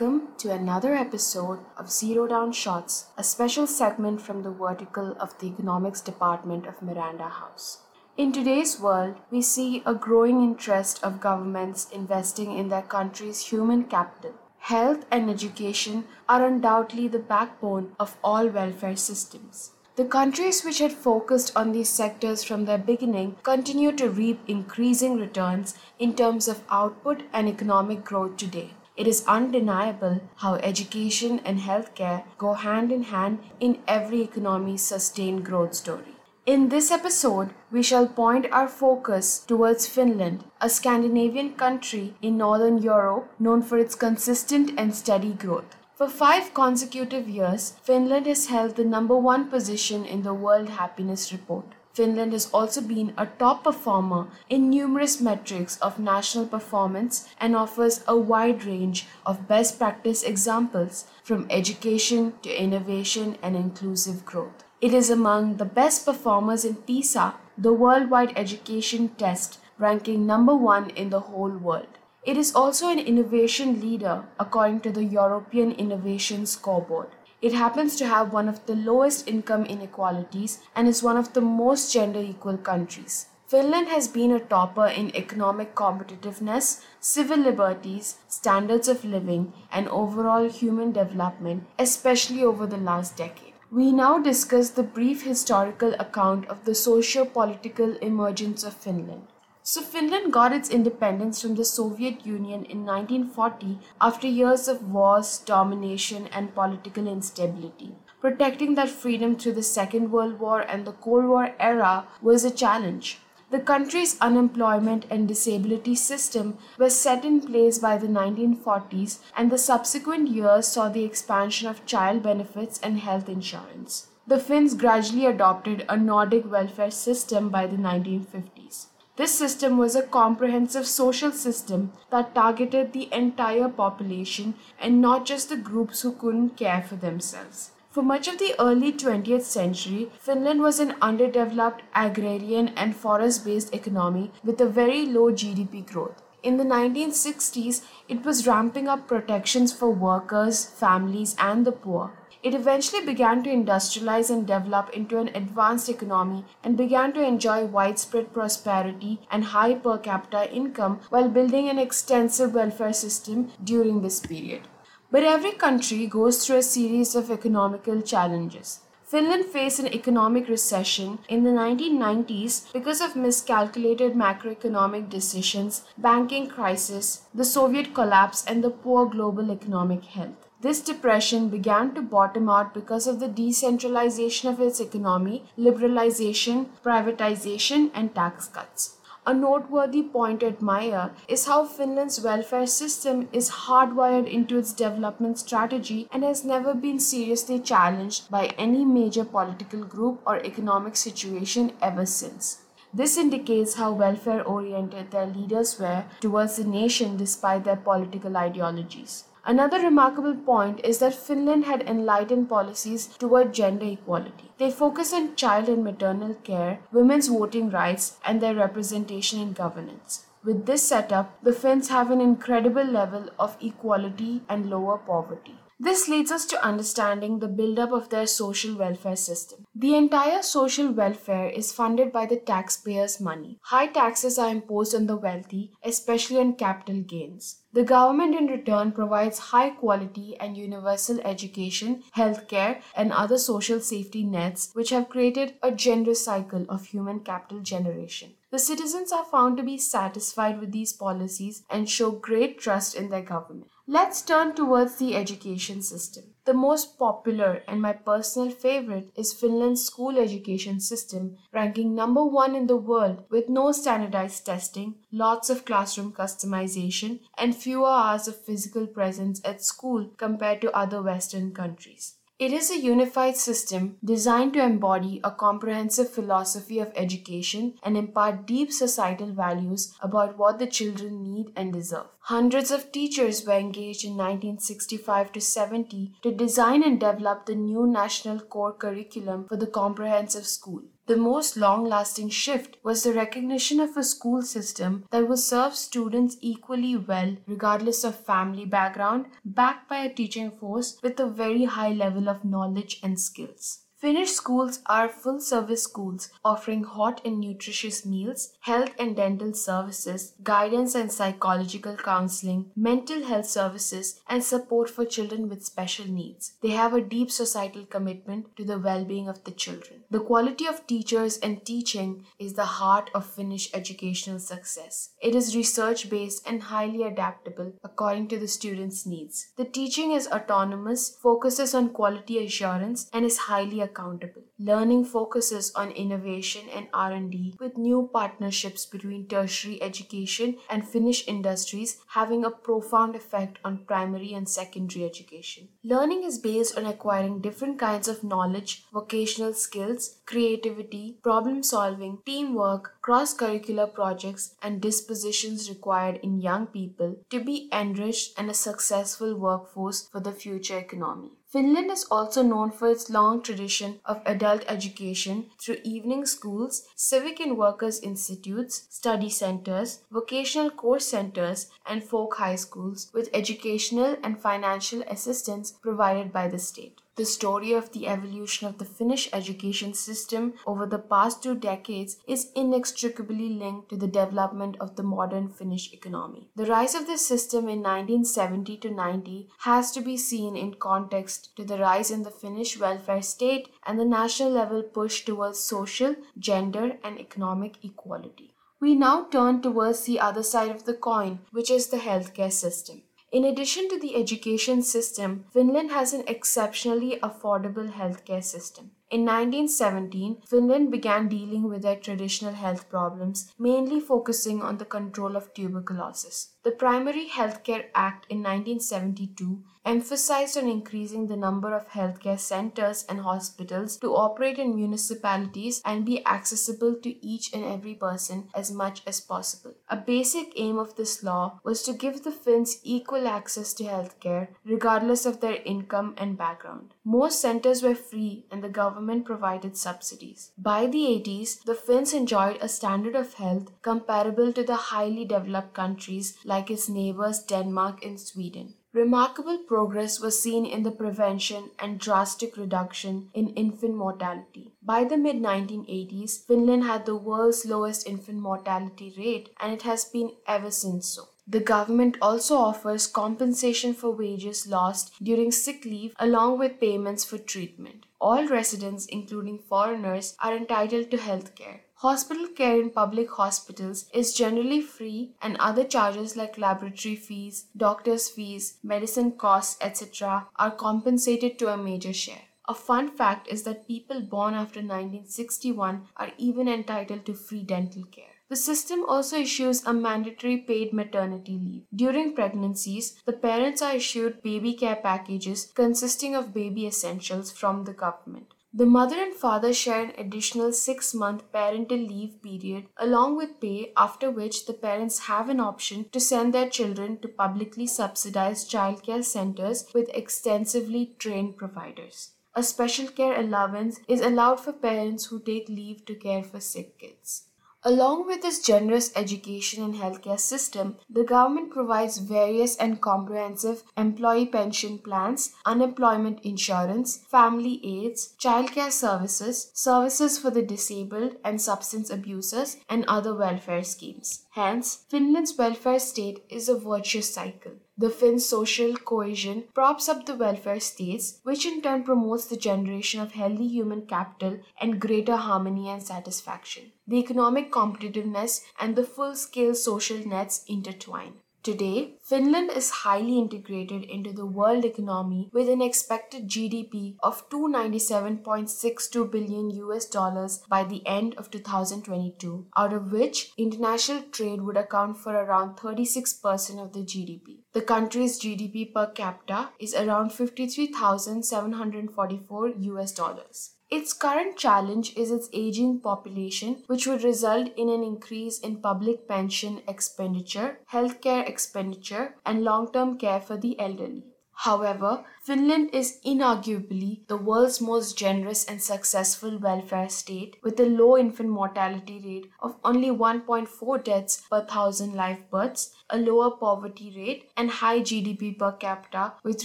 welcome to another episode of Zero Down Shots, a special segment from the vertical of the Economics Department of Miranda House. In today's world, we see a growing interest of governments investing in their country's human capital. Health and education are undoubtedly the backbone of all welfare systems. The countries which had focused on these sectors from their beginning continue to reap increasing returns in terms of output and economic growth today. It is undeniable how education and healthcare go hand in hand in every economy's sustained growth story. In this episode, we shall point our focus towards Finland, a Scandinavian country in Northern Europe known for its consistent and steady growth. For five consecutive years, Finland has held the number one position in the World Happiness Report. Finland has also been a top performer in numerous metrics of national performance and offers a wide range of best practice examples from education to innovation and inclusive growth. It is among the best performers in PISA, the worldwide education test, ranking number one in the whole world. It is also an innovation leader according to the European Innovation Scoreboard. It happens to have one of the lowest income inequalities and is one of the most gender equal countries. Finland has been a topper in economic competitiveness, civil liberties, standards of living, and overall human development, especially over the last decade. We now discuss the brief historical account of the socio political emergence of Finland. So, Finland got its independence from the Soviet Union in 1940 after years of wars, domination, and political instability. Protecting that freedom through the Second World War and the Cold War era was a challenge. The country's unemployment and disability system was set in place by the 1940s, and the subsequent years saw the expansion of child benefits and health insurance. The Finns gradually adopted a Nordic welfare system by the 1950s. This system was a comprehensive social system that targeted the entire population and not just the groups who couldn't care for themselves. For much of the early 20th century, Finland was an underdeveloped agrarian and forest based economy with a very low GDP growth. In the 1960s, it was ramping up protections for workers, families, and the poor. It eventually began to industrialize and develop into an advanced economy and began to enjoy widespread prosperity and high per capita income while building an extensive welfare system during this period. But every country goes through a series of economical challenges. Finland faced an economic recession in the 1990s because of miscalculated macroeconomic decisions, banking crisis, the Soviet collapse, and the poor global economic health. This depression began to bottom out because of the decentralization of its economy, liberalization, privatization, and tax cuts. A noteworthy point to admire is how Finland's welfare system is hardwired into its development strategy and has never been seriously challenged by any major political group or economic situation ever since. This indicates how welfare oriented their leaders were towards the nation despite their political ideologies. Another remarkable point is that Finland had enlightened policies toward gender equality. They focus on child and maternal care, women's voting rights, and their representation in governance. With this setup, the Finns have an incredible level of equality and lower poverty. This leads us to understanding the buildup of their social welfare system. The entire social welfare is funded by the taxpayers' money. High taxes are imposed on the wealthy, especially on capital gains. The government in return provides high quality and universal education, healthcare, and other social safety nets, which have created a generous cycle of human capital generation. The citizens are found to be satisfied with these policies and show great trust in their government. Let's turn towards the education system. The most popular and my personal favorite is Finland's school education system, ranking number one in the world with no standardized testing, lots of classroom customization, and fewer hours of physical presence at school compared to other Western countries. It is a unified system designed to embody a comprehensive philosophy of education and impart deep societal values about what the children need and deserve. Hundreds of teachers were engaged in 1965 to 70 to design and develop the new national core curriculum for the comprehensive school. The most long lasting shift was the recognition of a school system that would serve students equally well, regardless of family background, backed by a teaching force with a very high level of knowledge and skills. Finnish schools are full service schools offering hot and nutritious meals, health and dental services, guidance and psychological counseling, mental health services, and support for children with special needs. They have a deep societal commitment to the well being of the children. The quality of teachers and teaching is the heart of Finnish educational success. It is research based and highly adaptable according to the students' needs. The teaching is autonomous, focuses on quality assurance, and is highly accountable. Learning focuses on innovation and R&D with new partnerships between tertiary education and Finnish industries having a profound effect on primary and secondary education. Learning is based on acquiring different kinds of knowledge, vocational skills, creativity, problem solving, teamwork, cross curricular projects, and dispositions required in young people to be enriched and a successful workforce for the future economy. Finland is also known for its long tradition of adult education through evening schools, civic and workers' institutes, study centers, vocational course centers, and folk high schools, with educational and financial assistance provided by the state. The story of the evolution of the Finnish education system over the past two decades is inextricably linked to the development of the modern Finnish economy. The rise of the system in 1970 to 90 has to be seen in context to the rise in the Finnish welfare state and the national level push towards social, gender, and economic equality. We now turn towards the other side of the coin, which is the healthcare system. In addition to the education system, Finland has an exceptionally affordable healthcare system. In 1917, Finland began dealing with their traditional health problems, mainly focusing on the control of tuberculosis. The Primary Healthcare Act in 1972 emphasized on increasing the number of healthcare centers and hospitals to operate in municipalities and be accessible to each and every person as much as possible. A basic aim of this law was to give the Finns equal access to healthcare regardless of their income and background. Most centers were free and the government provided subsidies. By the 80s, the Finns enjoyed a standard of health comparable to the highly developed countries like its neighbors Denmark and Sweden. Remarkable progress was seen in the prevention and drastic reduction in infant mortality. By the mid 1980s, Finland had the world's lowest infant mortality rate, and it has been ever since so. The government also offers compensation for wages lost during sick leave along with payments for treatment. All residents, including foreigners, are entitled to health care. Hospital care in public hospitals is generally free, and other charges like laboratory fees, doctor's fees, medicine costs, etc., are compensated to a major share. A fun fact is that people born after 1961 are even entitled to free dental care. The system also issues a mandatory paid maternity leave. During pregnancies, the parents are issued baby care packages consisting of baby essentials from the government. The mother and father share an additional six month parental leave period along with pay, after which the parents have an option to send their children to publicly subsidized childcare centers with extensively trained providers. A special care allowance is allowed for parents who take leave to care for sick kids. Along with this generous education and healthcare system, the government provides various and comprehensive employee pension plans, unemployment insurance, family aids, childcare services, services for the disabled and substance abusers, and other welfare schemes. Hence, Finland's welfare state is a virtuous cycle. The Finns' social cohesion props up the welfare states, which in turn promotes the generation of healthy human capital and greater harmony and satisfaction. The economic competitiveness and the full scale social nets intertwine. Today, Finland is highly integrated into the world economy with an expected GDP of 297.62 billion US dollars by the end of 2022, out of which international trade would account for around 36% of the GDP. The country's GDP per capita is around 53,744 US dollars. Its current challenge is its aging population, which would result in an increase in public pension expenditure, healthcare expenditure, and long term care for the elderly. However, Finland is inarguably the world's most generous and successful welfare state with a low infant mortality rate of only 1.4 deaths per thousand live births, a lower poverty rate, and high GDP per capita with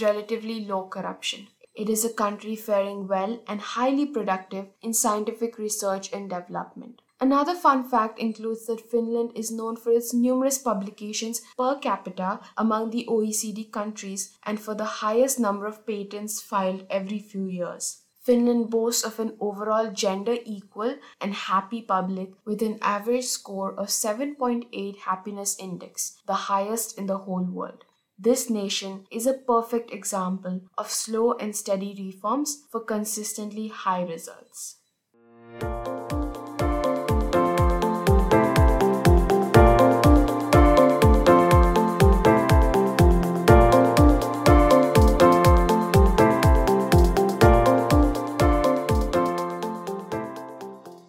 relatively low corruption. It is a country faring well and highly productive in scientific research and development. Another fun fact includes that Finland is known for its numerous publications per capita among the OECD countries and for the highest number of patents filed every few years. Finland boasts of an overall gender equal and happy public with an average score of 7.8 happiness index, the highest in the whole world. This nation is a perfect example of slow and steady reforms for consistently high results.